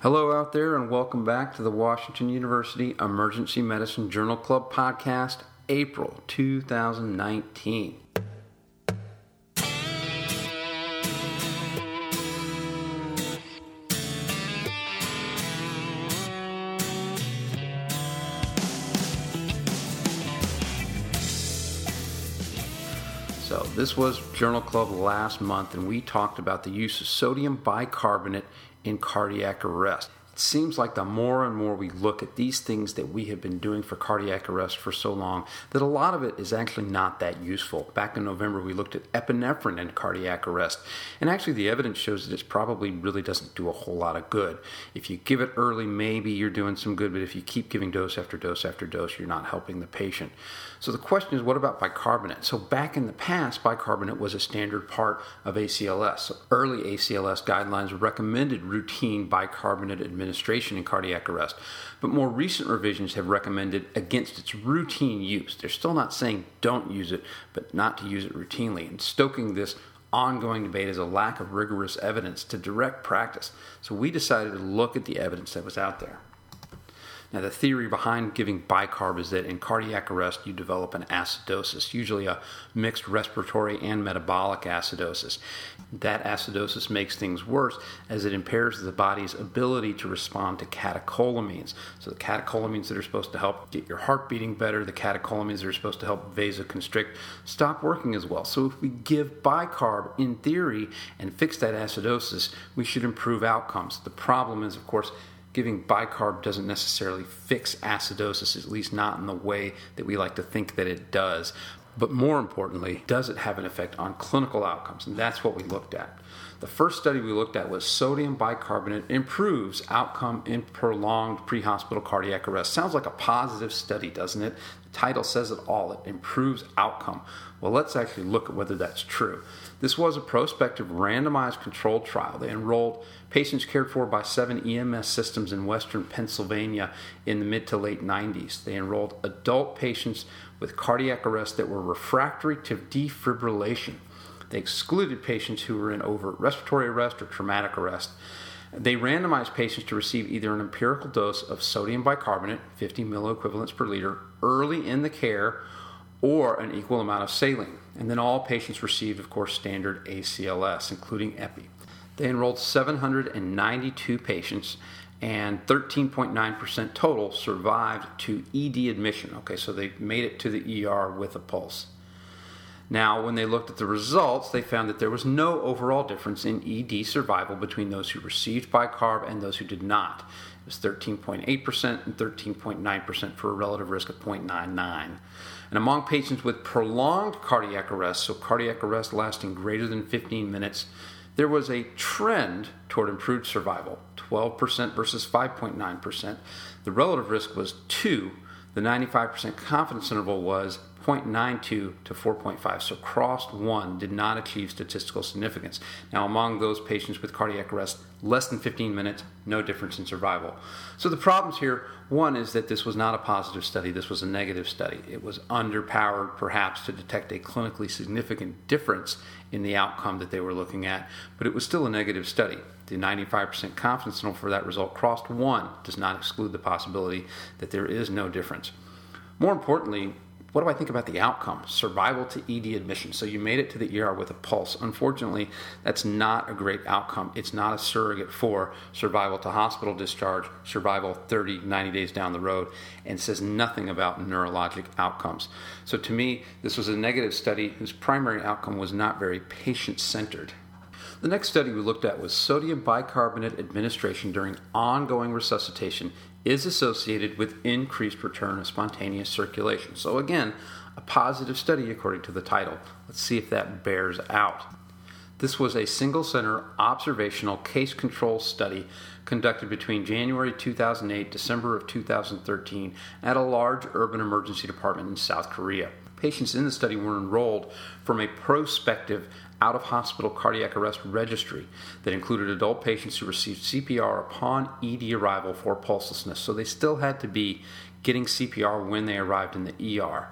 Hello, out there, and welcome back to the Washington University Emergency Medicine Journal Club podcast, April 2019. So, this was Journal Club last month, and we talked about the use of sodium bicarbonate in cardiac arrest. It seems like the more and more we look at these things that we have been doing for cardiac arrest for so long, that a lot of it is actually not that useful. Back in November, we looked at epinephrine in cardiac arrest, and actually the evidence shows that it probably really doesn't do a whole lot of good. If you give it early, maybe you're doing some good, but if you keep giving dose after dose after dose, you're not helping the patient. So the question is, what about bicarbonate? So back in the past, bicarbonate was a standard part of ACLS. So early ACLS guidelines recommended routine bicarbonate administration in cardiac arrest, but more recent revisions have recommended against its routine use. They're still not saying don't use it, but not to use it routinely, and stoking this ongoing debate is a lack of rigorous evidence to direct practice. So we decided to look at the evidence that was out there. Now, the theory behind giving bicarb is that in cardiac arrest, you develop an acidosis, usually a mixed respiratory and metabolic acidosis. That acidosis makes things worse as it impairs the body's ability to respond to catecholamines. So, the catecholamines that are supposed to help get your heart beating better, the catecholamines that are supposed to help vasoconstrict, stop working as well. So, if we give bicarb in theory and fix that acidosis, we should improve outcomes. The problem is, of course, giving bicarb doesn't necessarily fix acidosis, at least not in the way that we like to think that it does. But more importantly, does it have an effect on clinical outcomes? And that's what we looked at. The first study we looked at was sodium bicarbonate improves outcome in prolonged pre-hospital cardiac arrest. Sounds like a positive study, doesn't it? Title says it all. It improves outcome. Well, let's actually look at whether that's true. This was a prospective randomized controlled trial. They enrolled patients cared for by seven EMS systems in western Pennsylvania in the mid to late 90s. They enrolled adult patients with cardiac arrest that were refractory to defibrillation. They excluded patients who were in overt respiratory arrest or traumatic arrest. They randomized patients to receive either an empirical dose of sodium bicarbonate, 50 milliequivalents per liter, early in the care, or an equal amount of saline. And then all patients received, of course, standard ACLS, including EPI. They enrolled 792 patients, and 13.9% total survived to ED admission. Okay, so they made it to the ER with a pulse. Now, when they looked at the results, they found that there was no overall difference in ED survival between those who received bicarb and those who did not. It was 13.8% and 13.9% for a relative risk of 0.99. And among patients with prolonged cardiac arrest, so cardiac arrest lasting greater than 15 minutes, there was a trend toward improved survival 12% versus 5.9%. The relative risk was 2. The 95% confidence interval was 0.92 to 4.5, so crossed 1 did not achieve statistical significance. Now, among those patients with cardiac arrest, less than 15 minutes, no difference in survival. So the problems here one is that this was not a positive study, this was a negative study. It was underpowered, perhaps, to detect a clinically significant difference in the outcome that they were looking at, but it was still a negative study. The 95% confidence interval for that result crossed 1 does not exclude the possibility that there is no difference. More importantly, what do I think about the outcome? Survival to ED admission. So you made it to the ER with a pulse. Unfortunately, that's not a great outcome. It's not a surrogate for survival to hospital discharge, survival 30, 90 days down the road, and says nothing about neurologic outcomes. So to me, this was a negative study whose primary outcome was not very patient centered. The next study we looked at was sodium bicarbonate administration during ongoing resuscitation is associated with increased return of spontaneous circulation. So, again, a positive study according to the title. Let's see if that bears out. This was a single center observational case control study conducted between January 2008 December of 2013 at a large urban emergency department in South Korea. Patients in the study were enrolled from a prospective out of hospital cardiac arrest registry that included adult patients who received CPR upon ED arrival for pulselessness. So they still had to be getting CPR when they arrived in the ER.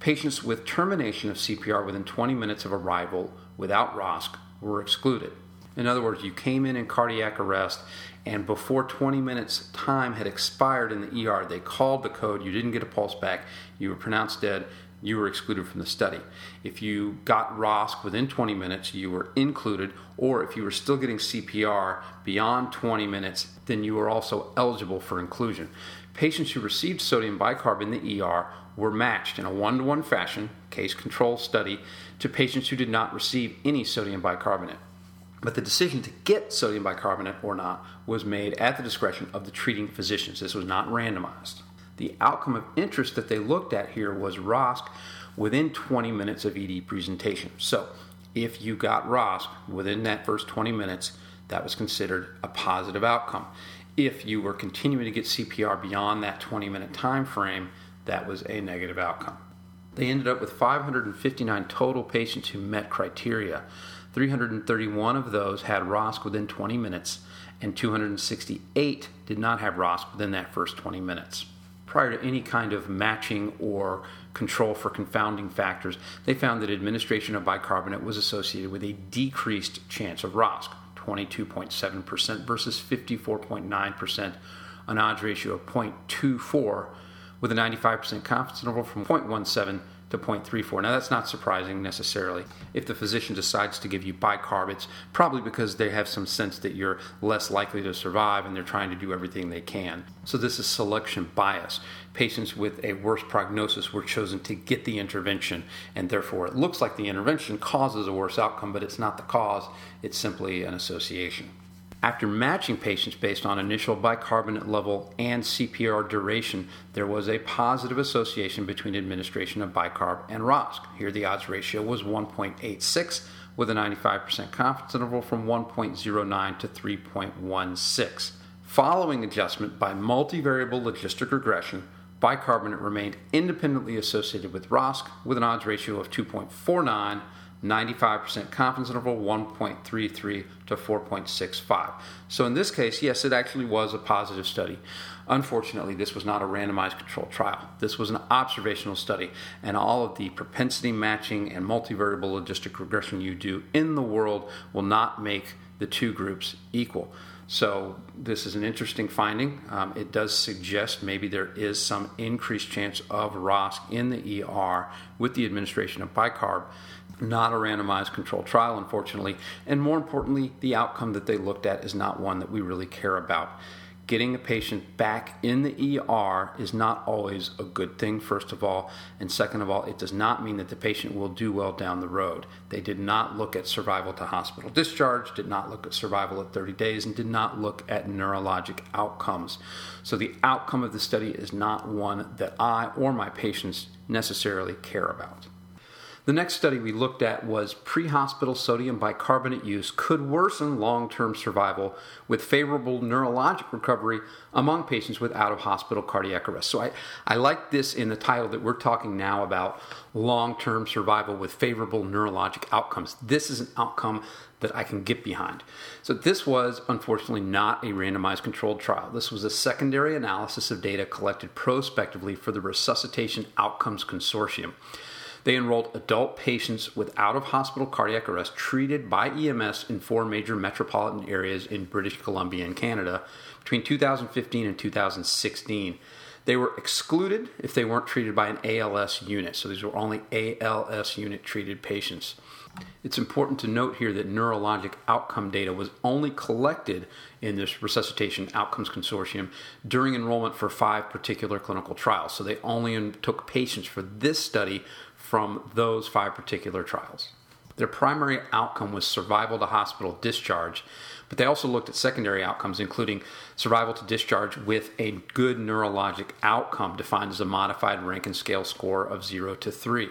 Patients with termination of CPR within 20 minutes of arrival without ROSC were excluded. In other words, you came in in cardiac arrest, and before 20 minutes' time had expired in the ER, they called the code, you didn't get a pulse back, you were pronounced dead, you were excluded from the study. If you got ROSC within 20 minutes, you were included, or if you were still getting CPR beyond 20 minutes, then you were also eligible for inclusion. Patients who received sodium bicarb in the ER were matched in a one to one fashion, case control study, to patients who did not receive any sodium bicarbonate. But the decision to get sodium bicarbonate or not was made at the discretion of the treating physicians. This was not randomized. The outcome of interest that they looked at here was ROSC within 20 minutes of ED presentation. So, if you got ROSC within that first 20 minutes, that was considered a positive outcome. If you were continuing to get CPR beyond that 20 minute time frame, that was a negative outcome. They ended up with 559 total patients who met criteria. 331 of those had ROSC within 20 minutes, and 268 did not have ROSC within that first 20 minutes prior to any kind of matching or control for confounding factors, they found that administration of bicarbonate was associated with a decreased chance of ROSC, 22.7% versus 54.9%, an odds ratio of 0.24, with a 95% confidence interval from 0.17 to 0.34. Now, that's not surprising necessarily. If the physician decides to give you bicarb, it's probably because they have some sense that you're less likely to survive and they're trying to do everything they can. So, this is selection bias. Patients with a worse prognosis were chosen to get the intervention, and therefore it looks like the intervention causes a worse outcome, but it's not the cause, it's simply an association. After matching patients based on initial bicarbonate level and CPR duration, there was a positive association between administration of bicarb and ROSC. Here, the odds ratio was 1.86 with a 95% confidence interval from 1.09 to 3.16. Following adjustment by multivariable logistic regression, bicarbonate remained independently associated with ROSC with an odds ratio of 2.49 95% confidence interval 1.33 to 4.65. So in this case, yes, it actually was a positive study. Unfortunately, this was not a randomized controlled trial. This was an observational study, and all of the propensity matching and multivariable logistic regression you do in the world will not make the two groups equal. So, this is an interesting finding. Um, it does suggest maybe there is some increased chance of ROSC in the ER with the administration of bicarb not a randomized controlled trial, unfortunately. And more importantly, the outcome that they looked at is not one that we really care about. Getting a patient back in the ER is not always a good thing, first of all. And second of all, it does not mean that the patient will do well down the road. They did not look at survival to hospital discharge, did not look at survival at 30 days, and did not look at neurologic outcomes. So the outcome of the study is not one that I or my patients necessarily care about. The next study we looked at was pre hospital sodium bicarbonate use could worsen long term survival with favorable neurologic recovery among patients with out of hospital cardiac arrest. So I, I like this in the title that we're talking now about long term survival with favorable neurologic outcomes. This is an outcome that I can get behind. So, this was unfortunately not a randomized controlled trial. This was a secondary analysis of data collected prospectively for the Resuscitation Outcomes Consortium. They enrolled adult patients with out of hospital cardiac arrest treated by EMS in four major metropolitan areas in British Columbia and Canada between 2015 and 2016. They were excluded if they weren't treated by an ALS unit. So these were only ALS unit treated patients. It's important to note here that neurologic outcome data was only collected in this Resuscitation Outcomes Consortium during enrollment for five particular clinical trials. So they only took patients for this study from those five particular trials. Their primary outcome was survival to hospital discharge, but they also looked at secondary outcomes, including survival to discharge with a good neurologic outcome, defined as a modified Rankin scale score of 0 to 3.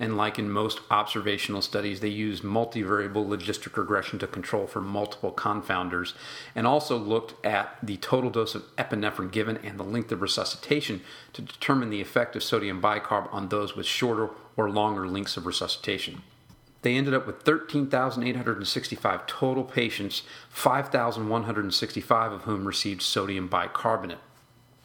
And like in most observational studies, they used multivariable logistic regression to control for multiple confounders and also looked at the total dose of epinephrine given and the length of resuscitation to determine the effect of sodium bicarb on those with shorter or longer lengths of resuscitation. They ended up with 13,865 total patients, 5,165 of whom received sodium bicarbonate.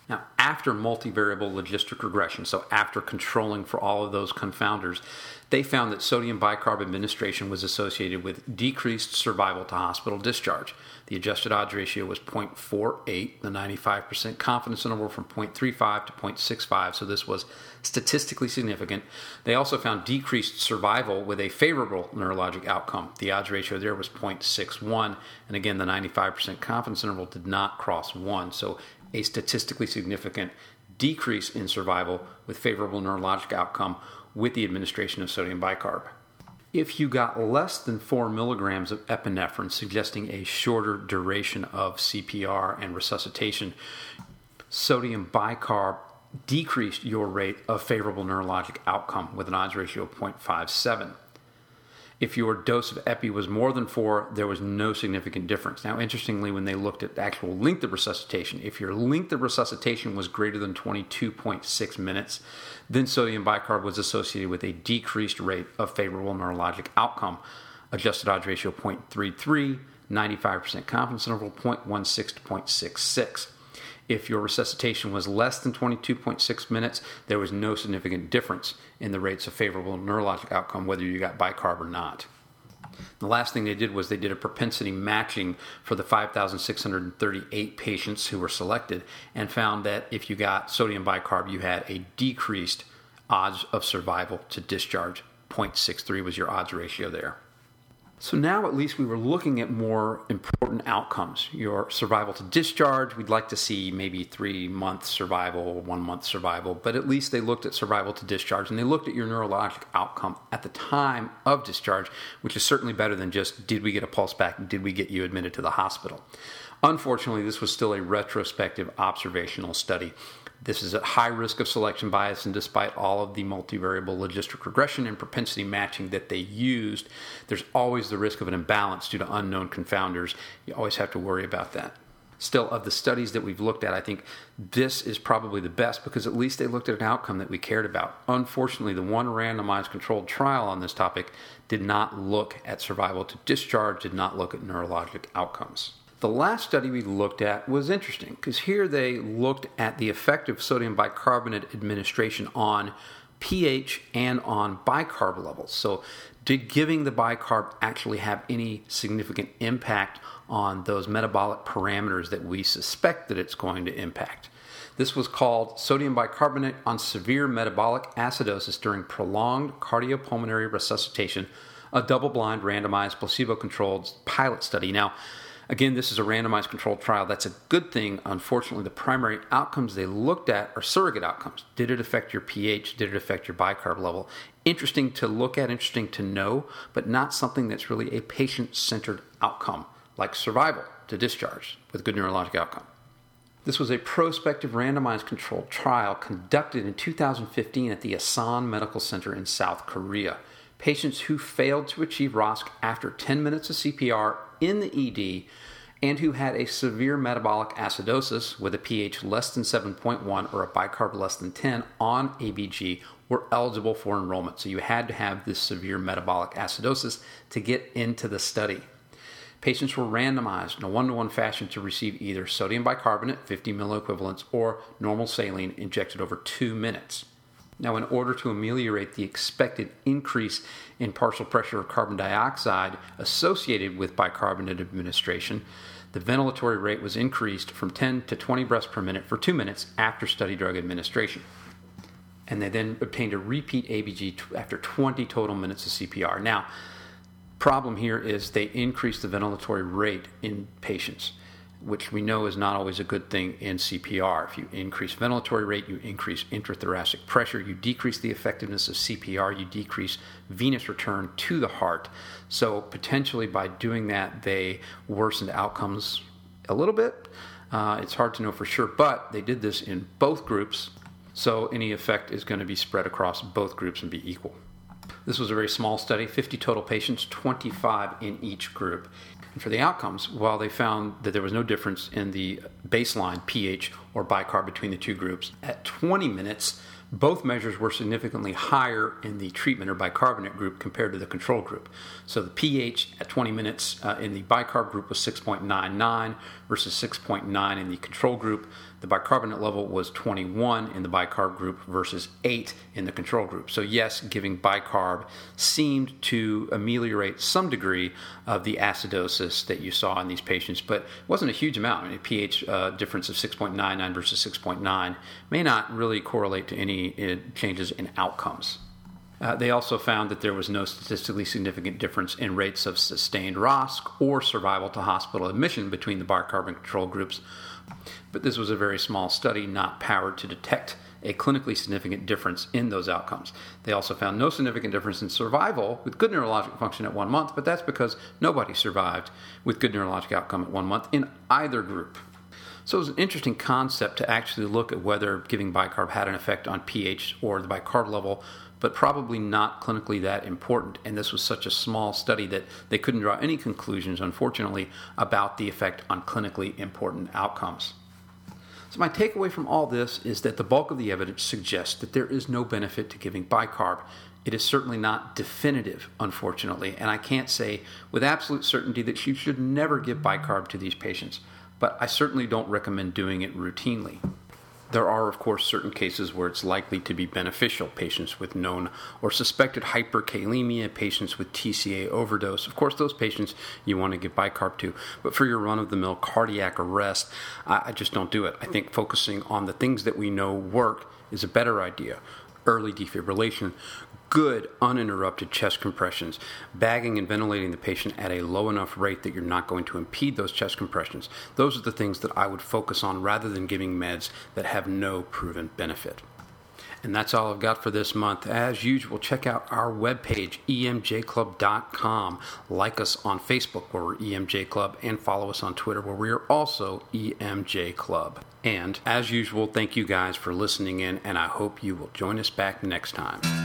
Now, after multivariable logistic regression, so after controlling for all of those confounders, they found that sodium bicarb administration was associated with decreased survival to hospital discharge. The adjusted odds ratio was 0.48, the 95% confidence interval from 0.35 to 0.65, so this was statistically significant. They also found decreased survival with a favorable neurologic outcome. The odds ratio there was 0.61, and again, the 95% confidence interval did not cross 1, so a statistically significant decrease in survival with favorable neurologic outcome with the administration of sodium bicarb. If you got less than 4 milligrams of epinephrine, suggesting a shorter duration of CPR and resuscitation, sodium bicarb decreased your rate of favorable neurologic outcome with an odds ratio of 0.57. If your dose of epi was more than four, there was no significant difference. Now, interestingly, when they looked at actual length of resuscitation, if your length of resuscitation was greater than 22.6 minutes, then sodium bicarb was associated with a decreased rate of favorable neurologic outcome. Adjusted odds ratio 0.33, 95% confidence interval 0.16 to 0.66. If your resuscitation was less than 22.6 minutes, there was no significant difference in the rates of favorable neurologic outcome, whether you got bicarb or not. The last thing they did was they did a propensity matching for the 5,638 patients who were selected and found that if you got sodium bicarb, you had a decreased odds of survival to discharge. 0.63 was your odds ratio there. So now at least we were looking at more important outcomes. Your survival to discharge, we'd like to see maybe three month survival, one month survival, but at least they looked at survival to discharge and they looked at your neurologic outcome at the time of discharge, which is certainly better than just did we get a pulse back, did we get you admitted to the hospital. Unfortunately, this was still a retrospective observational study. This is at high risk of selection bias, and despite all of the multivariable logistic regression and propensity matching that they used, there's always the risk of an imbalance due to unknown confounders. You always have to worry about that. Still, of the studies that we've looked at, I think this is probably the best because at least they looked at an outcome that we cared about. Unfortunately, the one randomized controlled trial on this topic did not look at survival to discharge, did not look at neurologic outcomes. The last study we looked at was interesting because here they looked at the effect of sodium bicarbonate administration on pH and on bicarb levels. So, did giving the bicarb actually have any significant impact on those metabolic parameters that we suspect that it's going to impact? This was called sodium bicarbonate on severe metabolic acidosis during prolonged cardiopulmonary resuscitation, a double blind, randomized, placebo controlled pilot study. Now, Again, this is a randomized controlled trial. That's a good thing. Unfortunately, the primary outcomes they looked at are surrogate outcomes. Did it affect your pH? Did it affect your bicarb level? Interesting to look at, interesting to know, but not something that's really a patient centered outcome like survival to discharge with good neurologic outcome. This was a prospective randomized controlled trial conducted in 2015 at the Asan Medical Center in South Korea. Patients who failed to achieve ROSC after 10 minutes of CPR in the ED and who had a severe metabolic acidosis with a pH less than 7.1 or a bicarb less than 10 on ABG were eligible for enrollment. So you had to have this severe metabolic acidosis to get into the study. Patients were randomized in a one to one fashion to receive either sodium bicarbonate, 50 milliequivalents, or normal saline injected over two minutes. Now, in order to ameliorate the expected increase in partial pressure of carbon dioxide associated with bicarbonate administration, the ventilatory rate was increased from 10 to 20 breaths per minute for two minutes after study drug administration. And they then obtained a repeat ABG after 20 total minutes of CPR. Now, problem here is they increased the ventilatory rate in patients which we know is not always a good thing in CPR. If you increase ventilatory rate, you increase intrathoracic pressure, you decrease the effectiveness of CPR, you decrease venous return to the heart. So, potentially by doing that, they worsened outcomes a little bit. Uh, it's hard to know for sure, but they did this in both groups, so any effect is going to be spread across both groups and be equal. This was a very small study 50 total patients, 25 in each group. And for the outcomes, while they found that there was no difference in the baseline pH or bicarb between the two groups, at 20 minutes, Both measures were significantly higher in the treatment or bicarbonate group compared to the control group. So the pH at 20 minutes uh, in the bicarb group was 6.99 versus 6.9 in the control group. The bicarbonate level was 21 in the bicarb group versus 8 in the control group. So, yes, giving bicarb seemed to ameliorate some degree of the acidosis that you saw in these patients, but it wasn't a huge amount. I mean, a pH uh, difference of 6.99 versus 6.9 may not really correlate to any uh, changes in outcomes. Uh, they also found that there was no statistically significant difference in rates of sustained ROSC or survival to hospital admission between the bicarb and control groups. But this was a very small study, not powered to detect a clinically significant difference in those outcomes. They also found no significant difference in survival with good neurologic function at one month, but that's because nobody survived with good neurologic outcome at one month in either group. So it was an interesting concept to actually look at whether giving bicarb had an effect on pH or the bicarb level but probably not clinically that important. And this was such a small study that they couldn't draw any conclusions, unfortunately, about the effect on clinically important outcomes. So, my takeaway from all this is that the bulk of the evidence suggests that there is no benefit to giving bicarb. It is certainly not definitive, unfortunately, and I can't say with absolute certainty that you should never give bicarb to these patients, but I certainly don't recommend doing it routinely. There are, of course, certain cases where it's likely to be beneficial patients with known or suspected hyperkalemia, patients with TCA overdose. Of course, those patients you want to give bicarb to. But for your run of the mill cardiac arrest, I, I just don't do it. I think focusing on the things that we know work is a better idea early defibrillation, good uninterrupted chest compressions, bagging and ventilating the patient at a low enough rate that you're not going to impede those chest compressions. Those are the things that I would focus on rather than giving meds that have no proven benefit. And that's all I've got for this month. As usual, check out our webpage, emjclub.com. Like us on Facebook, where we're EMJ Club, and follow us on Twitter, where we are also EMJ Club. And as usual, thank you guys for listening in, and I hope you will join us back next time.